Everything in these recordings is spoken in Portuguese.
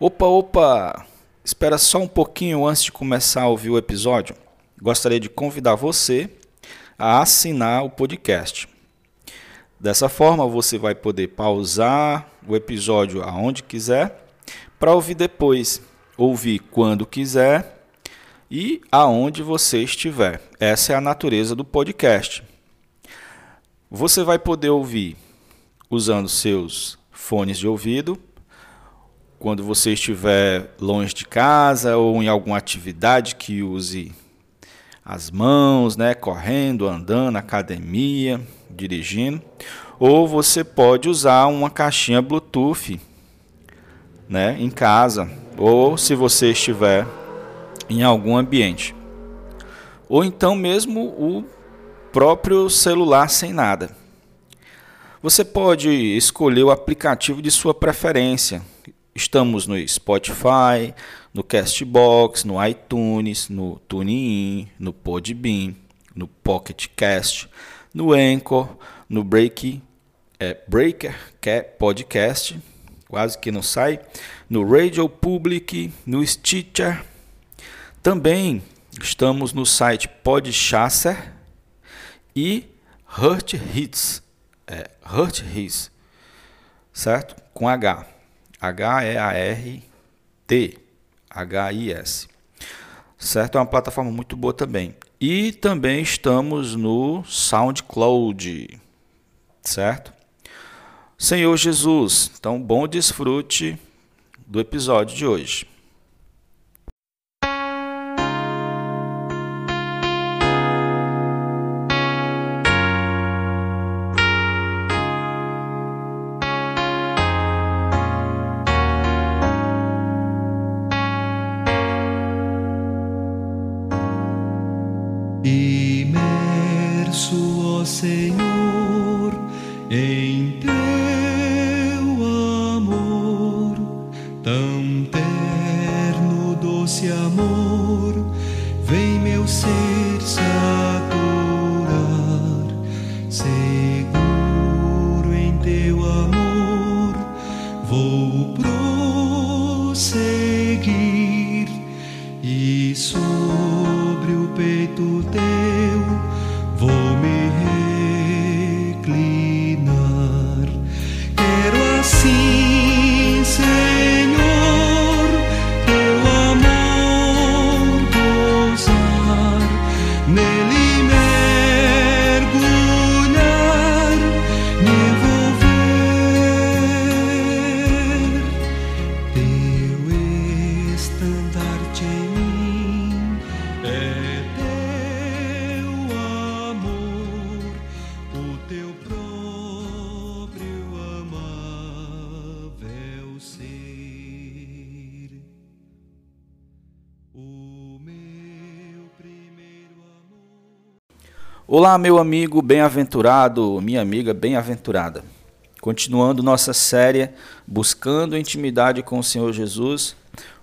Opa, opa! Espera só um pouquinho antes de começar a ouvir o episódio. Gostaria de convidar você a assinar o podcast. Dessa forma, você vai poder pausar o episódio aonde quiser para ouvir depois, ouvir quando quiser e aonde você estiver. Essa é a natureza do podcast. Você vai poder ouvir usando seus fones de ouvido quando você estiver longe de casa ou em alguma atividade que use as mãos, né, correndo, andando, academia, dirigindo, ou você pode usar uma caixinha Bluetooth, né, em casa, ou se você estiver em algum ambiente. Ou então mesmo o próprio celular sem nada. Você pode escolher o aplicativo de sua preferência, Estamos no Spotify, no Castbox, no iTunes, no TuneIn, no Podbean, no Pocket Cast, no Anchor, no Break, é, Breaker é Podcast, quase que não sai, no Radio Public, no Stitcher. Também estamos no site Podchaser e Hurt Hits, é, Hurt Hits, certo? Com H. H-E-A-R-T, H-I-S. Certo? É uma plataforma muito boa também. E também estamos no SoundCloud, certo? Senhor Jesus, então bom desfrute do episódio de hoje. Olá, meu amigo bem-aventurado, minha amiga bem-aventurada. Continuando nossa série Buscando Intimidade com o Senhor Jesus,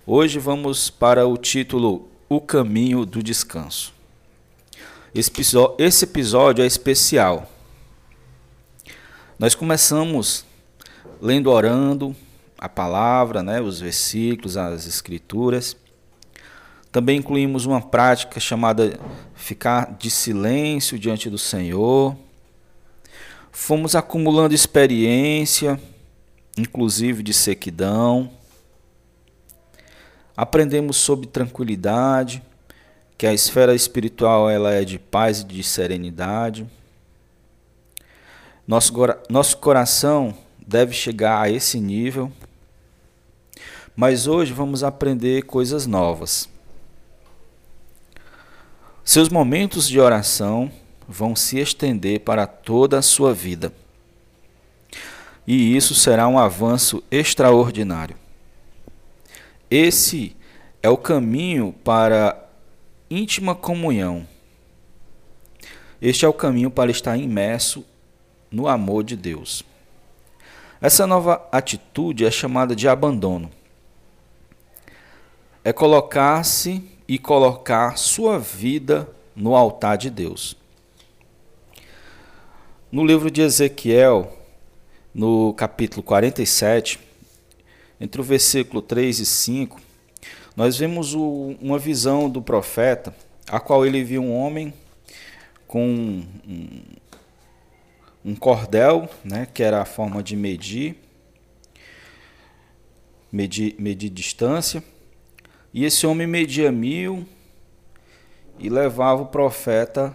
hoje vamos para o título O Caminho do Descanso. Esse episódio é especial. Nós começamos lendo, orando a palavra, né, os versículos, as escrituras. Também incluímos uma prática chamada ficar de silêncio diante do Senhor. Fomos acumulando experiência, inclusive de sequidão. Aprendemos sobre tranquilidade, que a esfera espiritual ela é de paz e de serenidade. Nosso, nosso coração deve chegar a esse nível. Mas hoje vamos aprender coisas novas. Seus momentos de oração vão se estender para toda a sua vida. E isso será um avanço extraordinário. Esse é o caminho para íntima comunhão. Este é o caminho para estar imerso no amor de Deus. Essa nova atitude é chamada de abandono. É colocar-se e colocar sua vida no altar de Deus. No livro de Ezequiel, no capítulo 47, entre o versículo 3 e 5, nós vemos o, uma visão do profeta, a qual ele viu um homem com um, um cordel, né, que era a forma de medir, medir, medir distância, e esse homem media mil e levava o profeta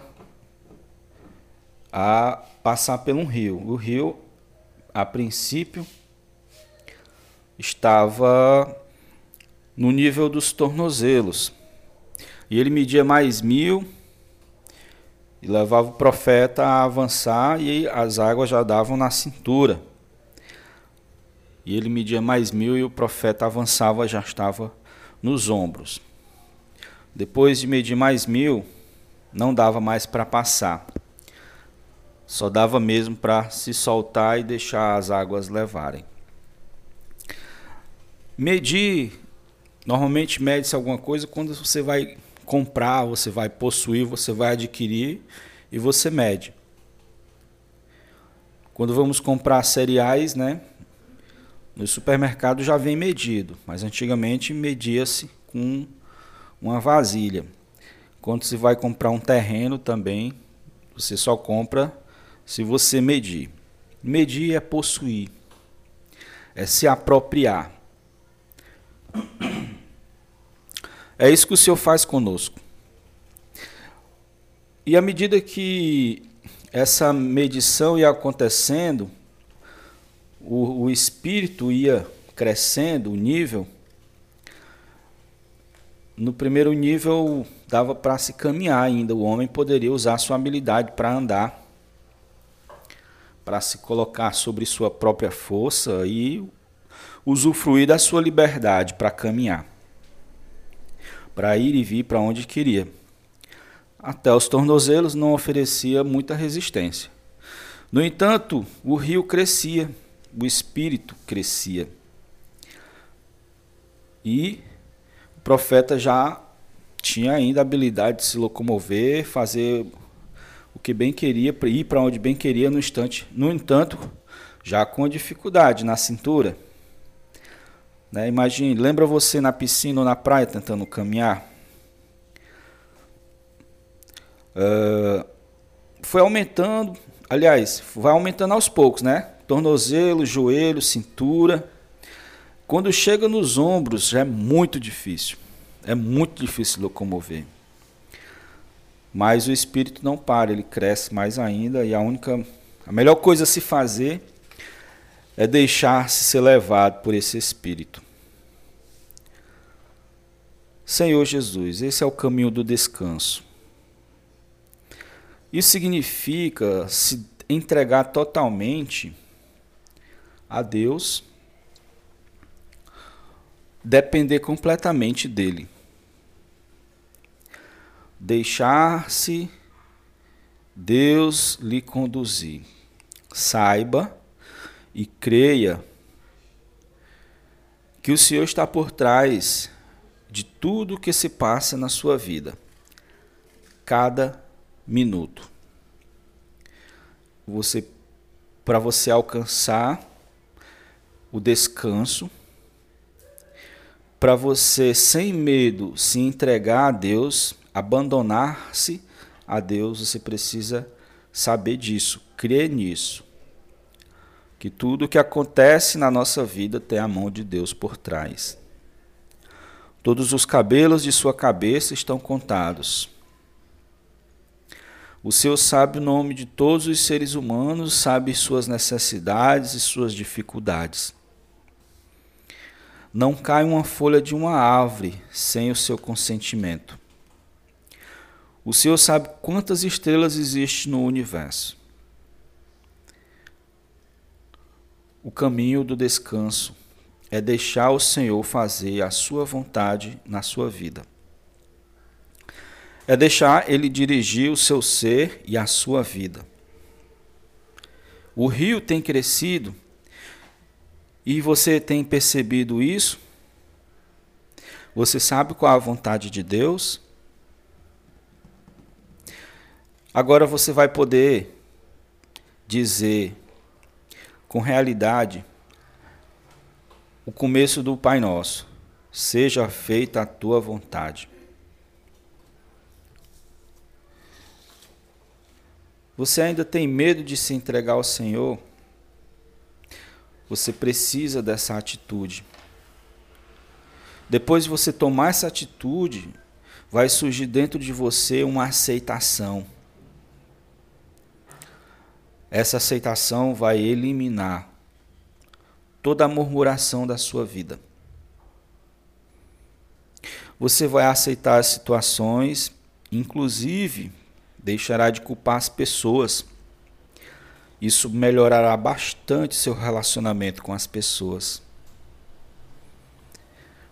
a passar por um rio. O rio, a princípio, estava no nível dos tornozelos. E ele media mais mil e levava o profeta a avançar e as águas já davam na cintura. E ele media mais mil e o profeta avançava já estava nos ombros. Depois de medir mais mil, não dava mais para passar. Só dava mesmo para se soltar e deixar as águas levarem. Medir, normalmente mede-se alguma coisa quando você vai comprar, você vai possuir, você vai adquirir e você mede. Quando vamos comprar cereais, né? No supermercado já vem medido, mas antigamente media-se com uma vasilha. Quando se vai comprar um terreno também, você só compra se você medir. Medir é possuir, é se apropriar. É isso que o Senhor faz conosco. E à medida que essa medição ia acontecendo, o, o espírito ia crescendo, o nível. No primeiro nível dava para se caminhar ainda, o homem poderia usar sua habilidade para andar, para se colocar sobre sua própria força e usufruir da sua liberdade para caminhar para ir e vir para onde queria. Até os tornozelos não oferecia muita resistência. No entanto, o rio crescia, o espírito crescia. E o profeta já tinha ainda a habilidade de se locomover, fazer o que bem queria, ir para onde bem queria no instante. No entanto, já com dificuldade na cintura né? Imagine, lembra você na piscina ou na praia tentando caminhar? Uh, foi aumentando, aliás, vai aumentando aos poucos, né? Tornozelo, joelho, cintura. Quando chega nos ombros já é muito difícil. É muito difícil locomover. Mas o espírito não para, ele cresce mais ainda e a única a melhor coisa a se fazer é deixar-se ser levado por esse Espírito. Senhor Jesus, esse é o caminho do descanso. Isso significa se entregar totalmente a Deus, depender completamente dele. Deixar-se Deus lhe conduzir. Saiba e creia que o Senhor está por trás de tudo que se passa na sua vida, cada minuto. Você para você alcançar o descanso, para você sem medo se entregar a Deus, abandonar-se a Deus, você precisa saber disso, crer nisso que tudo o que acontece na nossa vida tem a mão de Deus por trás. Todos os cabelos de sua cabeça estão contados. O Senhor sabe o nome de todos os seres humanos, sabe suas necessidades e suas dificuldades. Não cai uma folha de uma árvore sem o seu consentimento. O Senhor sabe quantas estrelas existem no universo. O caminho do descanso é deixar o Senhor fazer a sua vontade na sua vida. É deixar ele dirigir o seu ser e a sua vida. O rio tem crescido e você tem percebido isso? Você sabe qual a vontade de Deus? Agora você vai poder dizer com realidade o começo do Pai Nosso. Seja feita a tua vontade. Você ainda tem medo de se entregar ao Senhor? Você precisa dessa atitude. Depois de você tomar essa atitude, vai surgir dentro de você uma aceitação. Essa aceitação vai eliminar toda a murmuração da sua vida. Você vai aceitar as situações, inclusive deixará de culpar as pessoas. Isso melhorará bastante seu relacionamento com as pessoas.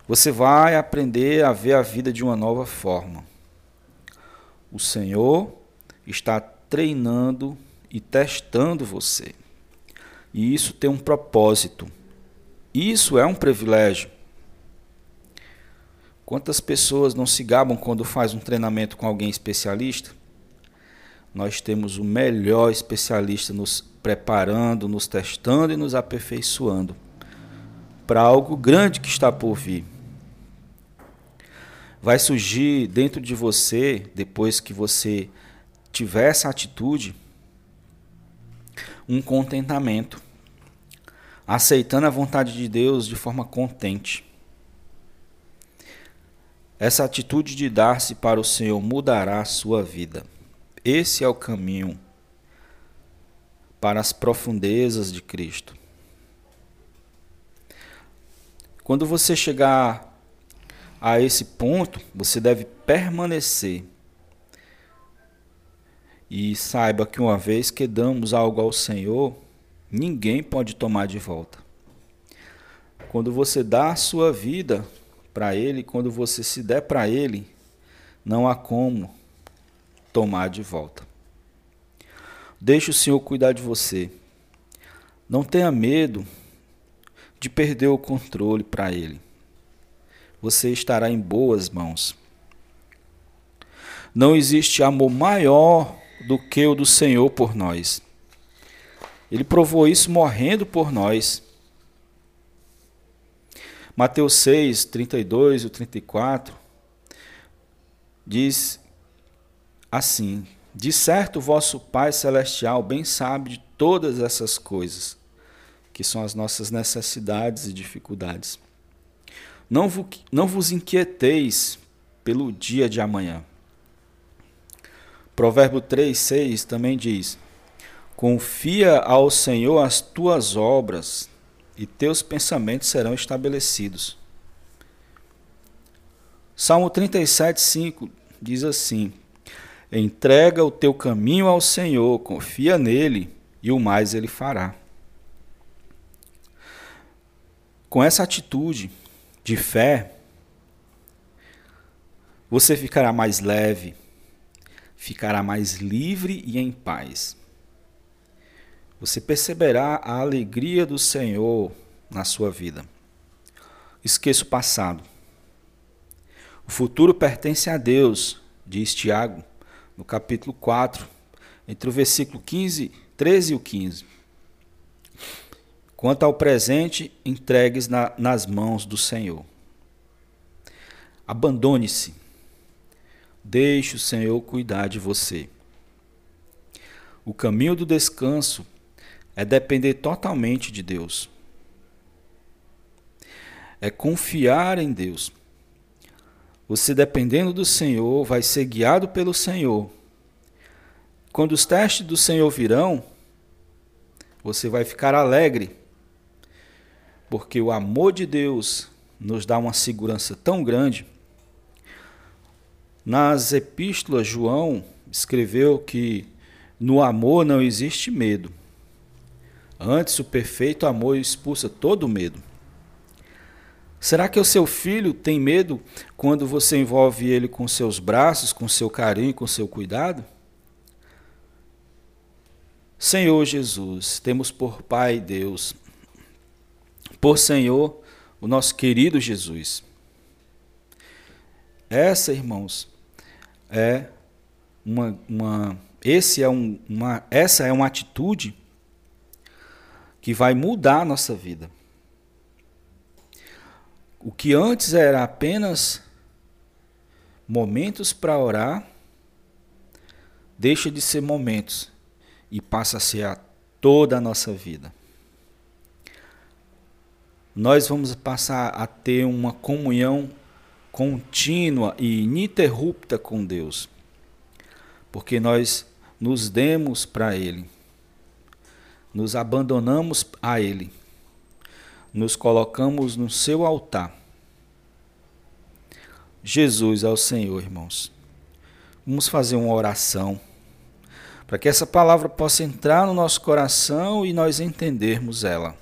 Você vai aprender a ver a vida de uma nova forma. O Senhor está treinando e testando você. E isso tem um propósito. Isso é um privilégio. Quantas pessoas não se gabam quando faz um treinamento com alguém especialista? Nós temos o melhor especialista nos preparando, nos testando e nos aperfeiçoando para algo grande que está por vir. Vai surgir dentro de você, depois que você tiver essa atitude, um contentamento aceitando a vontade de Deus de forma contente. Essa atitude de dar-se para o Senhor mudará a sua vida. Esse é o caminho para as profundezas de Cristo. Quando você chegar a esse ponto, você deve permanecer. E saiba que uma vez que damos algo ao Senhor, ninguém pode tomar de volta. Quando você dá a sua vida para Ele, quando você se der para Ele, não há como tomar de volta. Deixe o Senhor cuidar de você. Não tenha medo de perder o controle para Ele. Você estará em boas mãos. Não existe amor maior do que o do Senhor por nós. Ele provou isso morrendo por nós. Mateus 6, 32 e 34 diz assim: De certo, vosso Pai Celestial bem sabe de todas essas coisas, que são as nossas necessidades e dificuldades. Não, vo, não vos inquieteis pelo dia de amanhã. Provérbio 3, 6 também diz: Confia ao Senhor as tuas obras, e teus pensamentos serão estabelecidos. Salmo 37, 5 diz assim: Entrega o teu caminho ao Senhor, confia nele, e o mais ele fará. Com essa atitude de fé, você ficará mais leve, ficará mais livre e em paz você perceberá a alegria do Senhor na sua vida. Esqueça o passado. O futuro pertence a Deus, diz Tiago, no capítulo 4, entre o versículo 15, 13 e o 15. Quanto ao presente, entregues na, nas mãos do Senhor. Abandone-se. Deixe o Senhor cuidar de você. O caminho do descanso é depender totalmente de Deus. É confiar em Deus. Você, dependendo do Senhor, vai ser guiado pelo Senhor. Quando os testes do Senhor virão, você vai ficar alegre, porque o amor de Deus nos dá uma segurança tão grande. Nas epístolas, João escreveu que no amor não existe medo. Antes, o perfeito amor expulsa todo medo. Será que o seu filho tem medo quando você envolve ele com seus braços, com seu carinho, com seu cuidado? Senhor Jesus, temos por Pai Deus, por Senhor, o nosso querido Jesus. Essa, irmãos, é uma, uma, esse é um, uma, essa é uma atitude que vai mudar a nossa vida. O que antes era apenas momentos para orar, deixa de ser momentos e passa a ser a toda a nossa vida. Nós vamos passar a ter uma comunhão contínua e ininterrupta com Deus, porque nós nos demos para Ele, nos abandonamos a Ele, nos colocamos no seu altar. Jesus é o Senhor, irmãos. Vamos fazer uma oração para que essa palavra possa entrar no nosso coração e nós entendermos ela.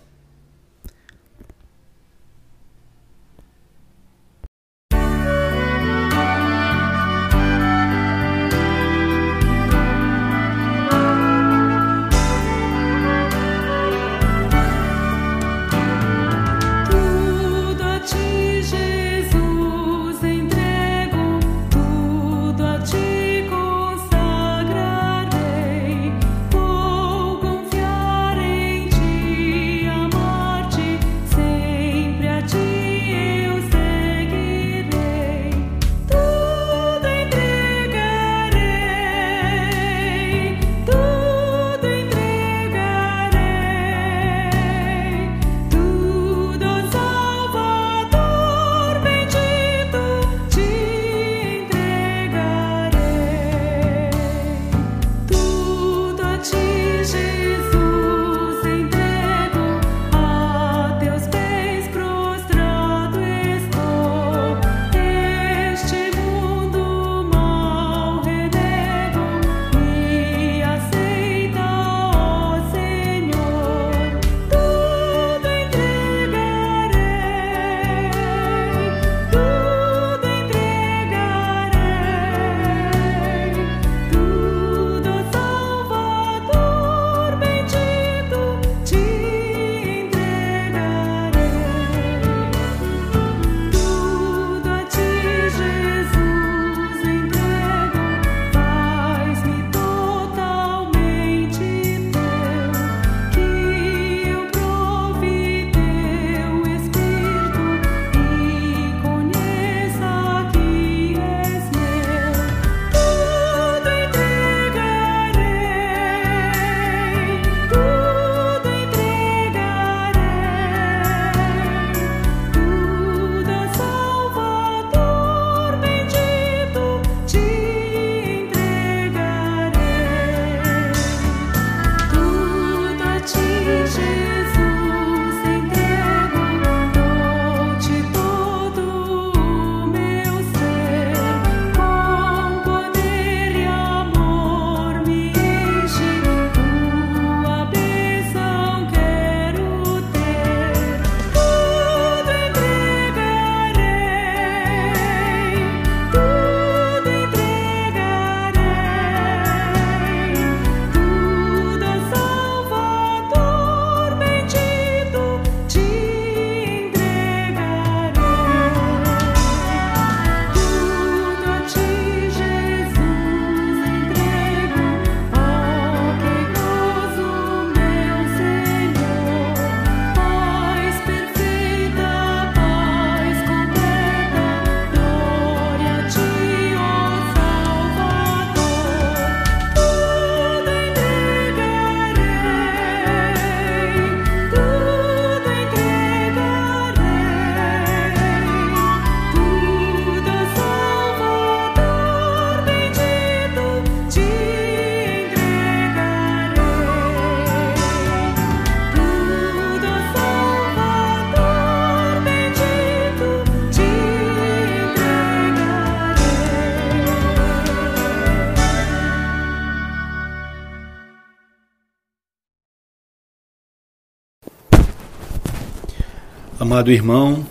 Amado irmão,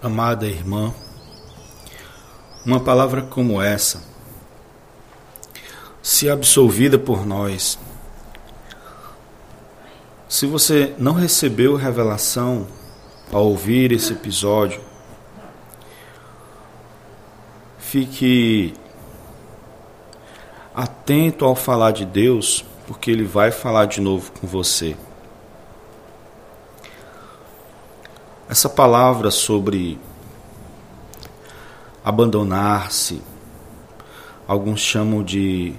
amada irmã, uma palavra como essa, se absolvida por nós, se você não recebeu revelação ao ouvir esse episódio, fique atento ao falar de Deus, porque Ele vai falar de novo com você. Essa palavra sobre abandonar-se, alguns chamam de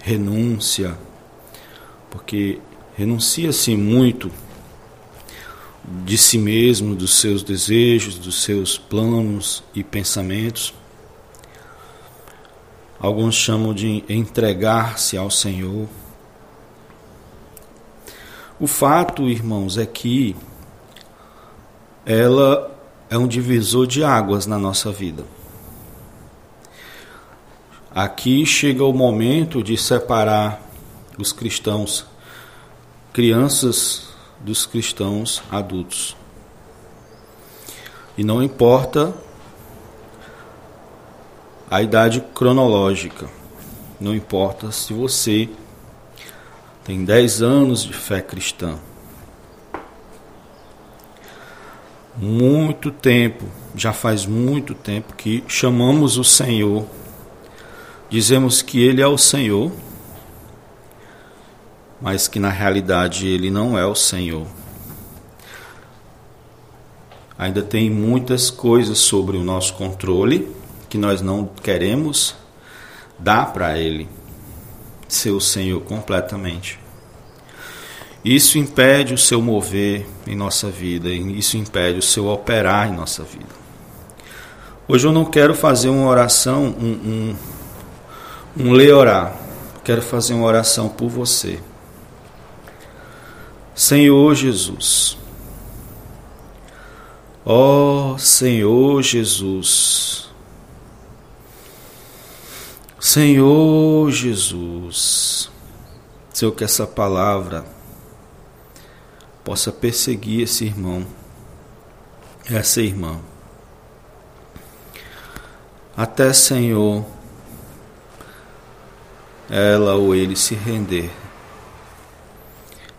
renúncia, porque renuncia-se muito de si mesmo, dos seus desejos, dos seus planos e pensamentos. Alguns chamam de entregar-se ao Senhor. O fato, irmãos, é que ela é um divisor de águas na nossa vida. Aqui chega o momento de separar os cristãos, crianças dos cristãos adultos. E não importa a idade cronológica, não importa se você tem 10 anos de fé cristã. Muito tempo, já faz muito tempo que chamamos o Senhor, dizemos que Ele é o Senhor mas que na realidade ele não é o Senhor. Ainda tem muitas coisas sobre o nosso controle que nós não queremos dar para ele ser o Senhor completamente. Isso impede o seu mover em nossa vida, isso impede o seu operar em nossa vida. Hoje eu não quero fazer uma oração, um, um, um ler orar. Quero fazer uma oração por você. Senhor Jesus. Ó oh, Senhor Jesus. Senhor Jesus. Senhor, que essa palavra possa perseguir esse irmão, essa irmã. Até, Senhor, ela ou ele se render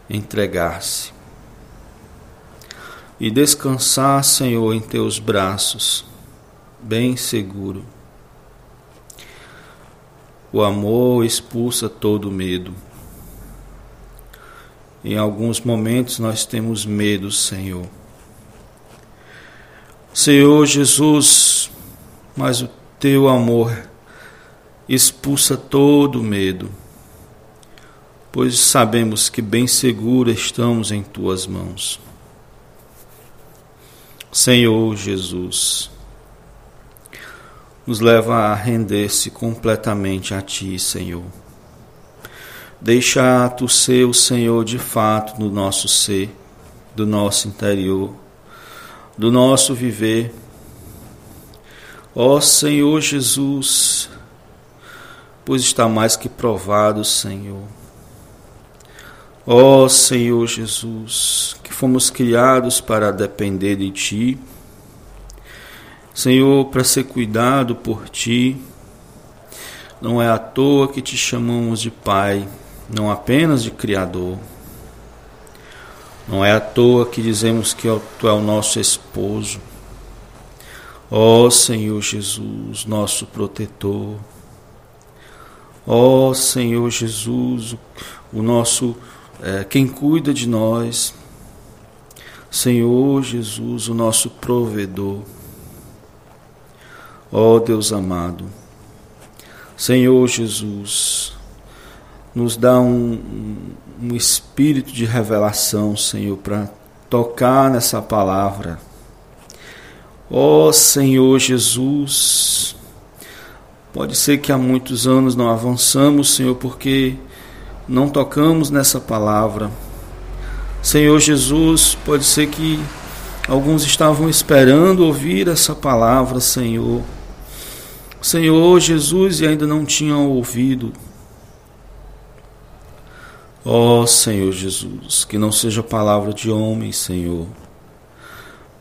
entregar-se e descansar, Senhor, em teus braços, bem seguro. O amor expulsa todo medo. Em alguns momentos nós temos medo, Senhor. Senhor Jesus, mas o teu amor expulsa todo medo pois sabemos que bem seguro estamos em tuas mãos. Senhor Jesus, nos leva a render-se completamente a Ti, Senhor. Deixa Tu ser o Senhor de fato no nosso ser, do nosso interior, do nosso viver. Ó Senhor Jesus, pois está mais que provado, Senhor Ó Senhor Jesus, que fomos criados para depender de Ti, Senhor, para ser cuidado por Ti, não é à toa que te chamamos de Pai, não apenas de Criador. Não é à toa que dizemos que Tu é o nosso esposo. Ó Senhor Jesus, nosso protetor. Ó Senhor Jesus, o nosso é, quem cuida de nós, Senhor Jesus, o nosso provedor. Ó Deus amado, Senhor Jesus, nos dá um, um espírito de revelação, Senhor, para tocar nessa palavra. Ó Senhor Jesus, pode ser que há muitos anos não avançamos, Senhor, porque não tocamos nessa palavra. Senhor Jesus, pode ser que alguns estavam esperando ouvir essa palavra, Senhor. Senhor Jesus, e ainda não tinham ouvido. Ó oh, Senhor Jesus, que não seja palavra de homem, Senhor,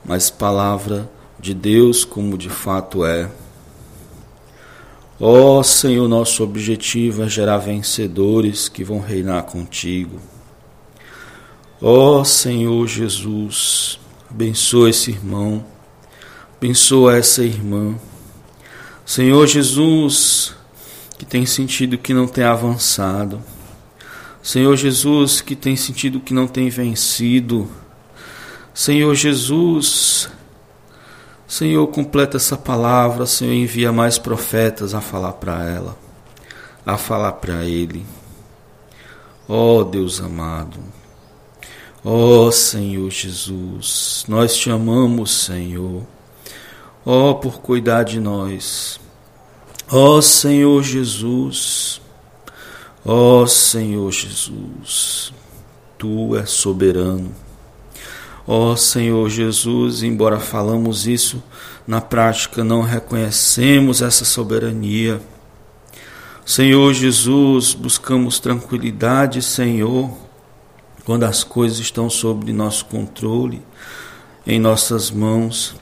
mas palavra de Deus como de fato é. Ó oh, Senhor, nosso objetivo é gerar vencedores que vão reinar contigo. Ó oh, Senhor Jesus, abençoa esse irmão, abençoa essa irmã. Senhor Jesus, que tem sentido que não tem avançado. Senhor Jesus, que tem sentido que não tem vencido. Senhor Jesus, Senhor, completa essa palavra, Senhor, envia mais profetas a falar para ela, a falar para ele. Ó oh, Deus amado, ó oh, Senhor Jesus, nós te amamos, Senhor. Ó oh, por cuidar de nós. Ó Senhor Jesus, ó Senhor Jesus, tu és soberano. Ó Senhor Jesus, embora falamos isso, na prática não reconhecemos essa soberania. Senhor Jesus, buscamos tranquilidade, Senhor, quando as coisas estão sob nosso controle, em nossas mãos.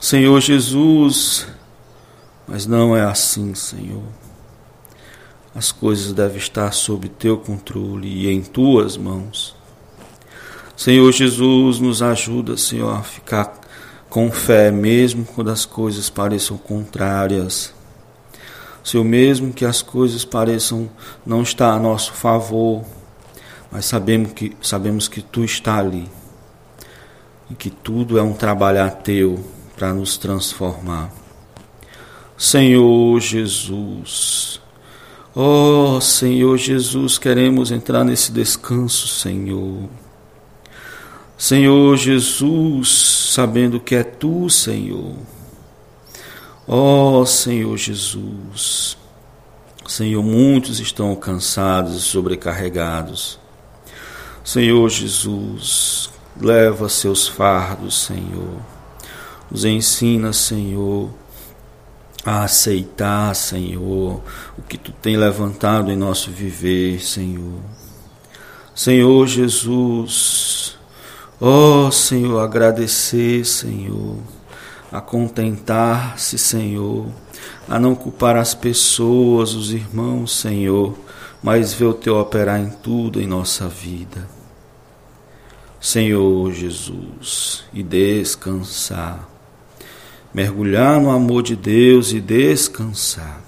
Senhor Jesus, mas não é assim, Senhor. As coisas devem estar sob teu controle e em tuas mãos. Senhor Jesus, nos ajuda, Senhor, a ficar com fé, mesmo quando as coisas pareçam contrárias. Senhor, mesmo que as coisas pareçam não estar a nosso favor, mas sabemos que, sabemos que Tu está ali e que tudo é um trabalhar Teu para nos transformar. Senhor Jesus, oh, Senhor Jesus, queremos entrar nesse descanso, Senhor. Senhor Jesus, sabendo que é tu, Senhor. Oh, Senhor Jesus, Senhor, muitos estão cansados e sobrecarregados. Senhor Jesus, leva seus fardos, Senhor. Nos ensina, Senhor, a aceitar, Senhor, o que tu tem levantado em nosso viver, Senhor. Senhor Jesus, Ó oh, Senhor, agradecer, Senhor, a contentar-se, Senhor, a não culpar as pessoas, os irmãos, Senhor, mas ver o Teu operar em tudo em nossa vida. Senhor Jesus, e descansar, mergulhar no amor de Deus e descansar.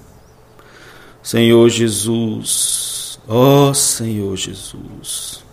Senhor Jesus, ó Senhor Jesus.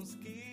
Tomsky.